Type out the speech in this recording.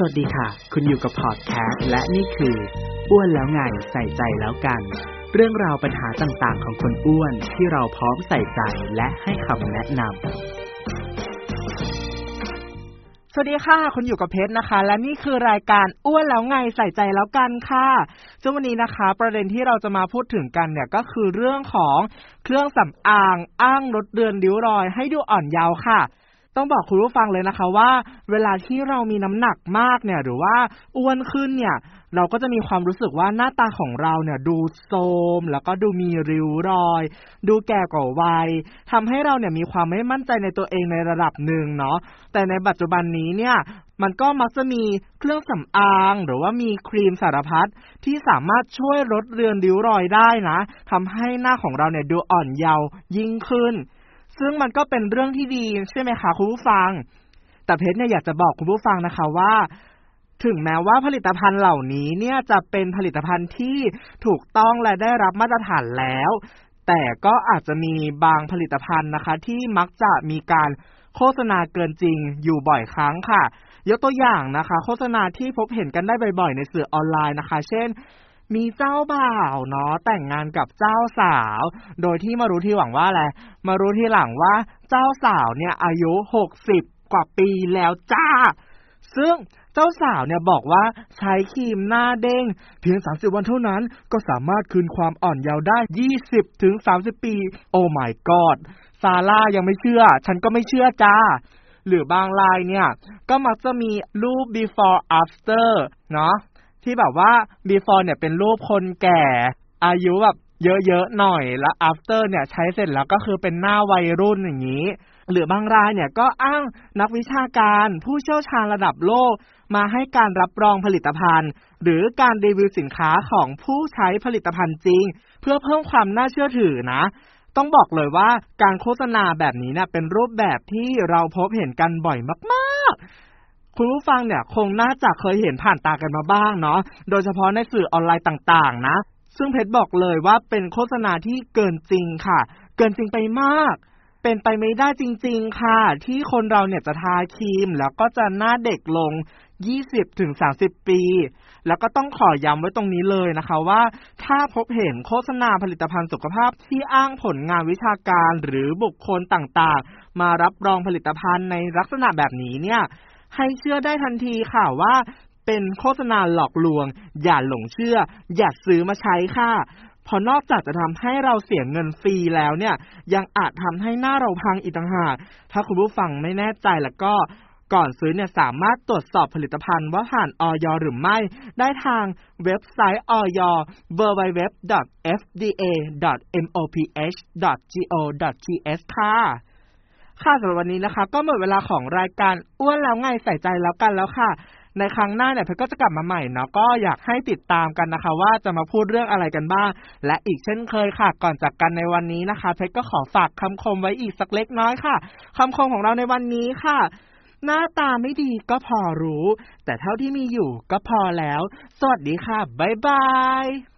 สวัสดีค่ะ คุณอยู่กับพอดแคสต์และนี่คือ อ้วนแล้วไงใส่ใจแล้วกัน เรื่องราวปัญหาต่างๆ ของคนอ้วนที่เราพร้อมใส่ใจและให้คำแนะนำสวัสดีค่ะ คุณอยู่กับเพชรนะคะ และนี่คือรายการอ้วนแล้วไงใส่ใจแล้วกันค่ะซึ่งวันนี้นะคะ ประเด็นที่เราจะมาพูดถึงกันเนี่ยก็คือเรื่องของเครื่องสำอางอ้างลดเดือนริ้วรอย ให้ดูอ่อนเยาว์ค่ะ ต้องบอกคุณผู้ฟังเลยนะคะว่า เวลาที่เรามีน้ำหนักมากเนี่ย หรือว่าอ้วนขึ้นเนี่ย เราก็จะมีความรู้สึกว่าหน้าตาของเราเนี่ยดูโทมแล้วก็ดูมีริ้วรอย ดูแก่กว่าวัยทำให้เราเนี่ยมีความไม่มั่นใจในตัวเองในระดับหนึ่งเนาะแต่ในปัจจุบันนี้เนี่ยมันก็มักจะมีเครื่องสำอางหรือว่ามีครีมสารพัดที่สามารถช่วยลดเรือนริ้วรอยได้นะทำให้หน้าของเราเนี่ยดูอ่อนเยาว์ยิ่งขึ้น ซึ่งมันก็เป็นเรื่องที่ดีใช่ไหมคะคุณผู้ฟัง แต่เพชรเนี่ยอยากจะบอกคุณผู้ฟังนะคะว่า ถึงแม้ว่าผลิตภัณฑ์เหล่านี้เนี่ยจะเป็นผลิตภัณฑ์ที่ถูกต้องและได้รับมาตรฐานแล้ว แต่ก็อาจจะมีบางผลิตภัณฑ์นะคะ ที่มักจะมีการโฆษณาเกินจริงอยู่บ่อยครั้งค่ะ ยกตัวอย่างนะคะ โฆษณาที่พบเห็นกันได้บ่อยๆ ในสื่อออนไลน์นะคะ เช่น มีเจ้าบ่าวเนาะแต่งงานกับเจ้าสาว โดยที่มารู้ที่หวังว่าอะไรมารู้ที่หลังว่าเจ้าสาวเนี่ยอายุหกสิบกว่าปีแล้วจ้า ซึ่งเจ้าสาวเนี่ยบอกว่าใช้ครีมหน้าเด้ง เพียง 30 วันเท่านั้นก็สามารถคืนความอ่อนเยาว์ได้ 20 ถึง 30 ปี โอ้ my god ซาร่ายังไม่เชื่อ ฉันก็ไม่เชื่อจ้า หรือบางรายเนี่ย ก็มักจะมีรูป before after เนาะ ที่แบบว่า before เนี่ยเป็นรูปคนแก่ อายุแบบเยอะๆหน่อยแล้ว after เนี่ยใช้เสร็จแล้วก็คือเป็นหน้าวัยรุ่นอย่างนี้ หรือบางรายเนี่ยก็อ้างนักวิชาการผู้เชี่ยวชาญระดับโลก มาให้การรับรองผลิตภัณฑ์ หรือการรีวิวสินค้าของผู้ใช้ผลิตภัณฑ์จริง เพื่อเพิ่มความน่าเชื่อถือนะ ต้องบอกเลยว่าการโฆษณาแบบนี้เนี่ยเป็นรูปแบบที่เราพบเห็นกันบ่อยมากๆ คุณผู้ฟังเนี่ยคงน่าจะเคยเห็นผ่านตากันมาบ้างเนาะโดยเฉพาะในสื่อออนไลน์ต่างๆ นะ ซึ่งเพชรบอกเลยว่าเป็นโฆษณาที่เกินจริงค่ะ เกินจริงไปมาก เป็นไปไม่ได้จริง ๆ ค่ะ ที่คนเราเนี่ยจะทาครีม แล้วก็จะหน้าเด็กลง 20-30 ปี แล้วก็ต้องขอย้ำไว้ตรงนี้เลยนะคะว่า ถ้าพบเห็นโฆษณาผลิตภัณฑ์สุขภาพที่อ้างผลงานวิชาการหรือบุคคลต่างๆ มารับรองผลิตภัณฑ์ในลักษณะแบบนี้เนี่ย ให้เชื่อได้ทันทีค่ะว่าเป็นโฆษณาหลอกลวง อย่าหลงเชื่อ อย่าซื้อมาใช้ค่ะพอนอกจากจะทำให้เราเสียเงินฟรีแล้วเนี่ย ยังอาจทำให้หน้าเราพังอีกต่างหาก ถ้าคุณผู้ฟังไม่แน่ใจแล้วก็ก่อนซื้อเนี่ยสามารถตรวจสอบผลิตภัณฑ์ว่าผ่านออยหรือไม่ ได้ทางเว็บไซต์ออย www.fda.moph.go.th ค่ะ ค่ะสำหรับวันนี้นะคะ ก็หมดเวลาของรายการอ้วนแล้วไงใส่ใจแล้วกันแล้วค่ะ ในครั้งหน้าเนี่ยเพชรก็จะกลับมาใหม่เนาะก็อยากให้ติดตามกันนะคะ ว่าจะมาพูดเรื่องอะไรกันบ้าง และอีกเช่นเคยค่ะ ก่อนจากกันในวันนี้นะคะ เพชรก็ขอฝากคำคมไว้อีกสักเล็กน้อยค่ะคำคมของเราในวันนี้ค่ะหน้าตาไม่ดีก็พอรู้ แต่เท่าที่มีอยู่ก็พอแล้ว สวัสดีค่ะ บ๊ายบาย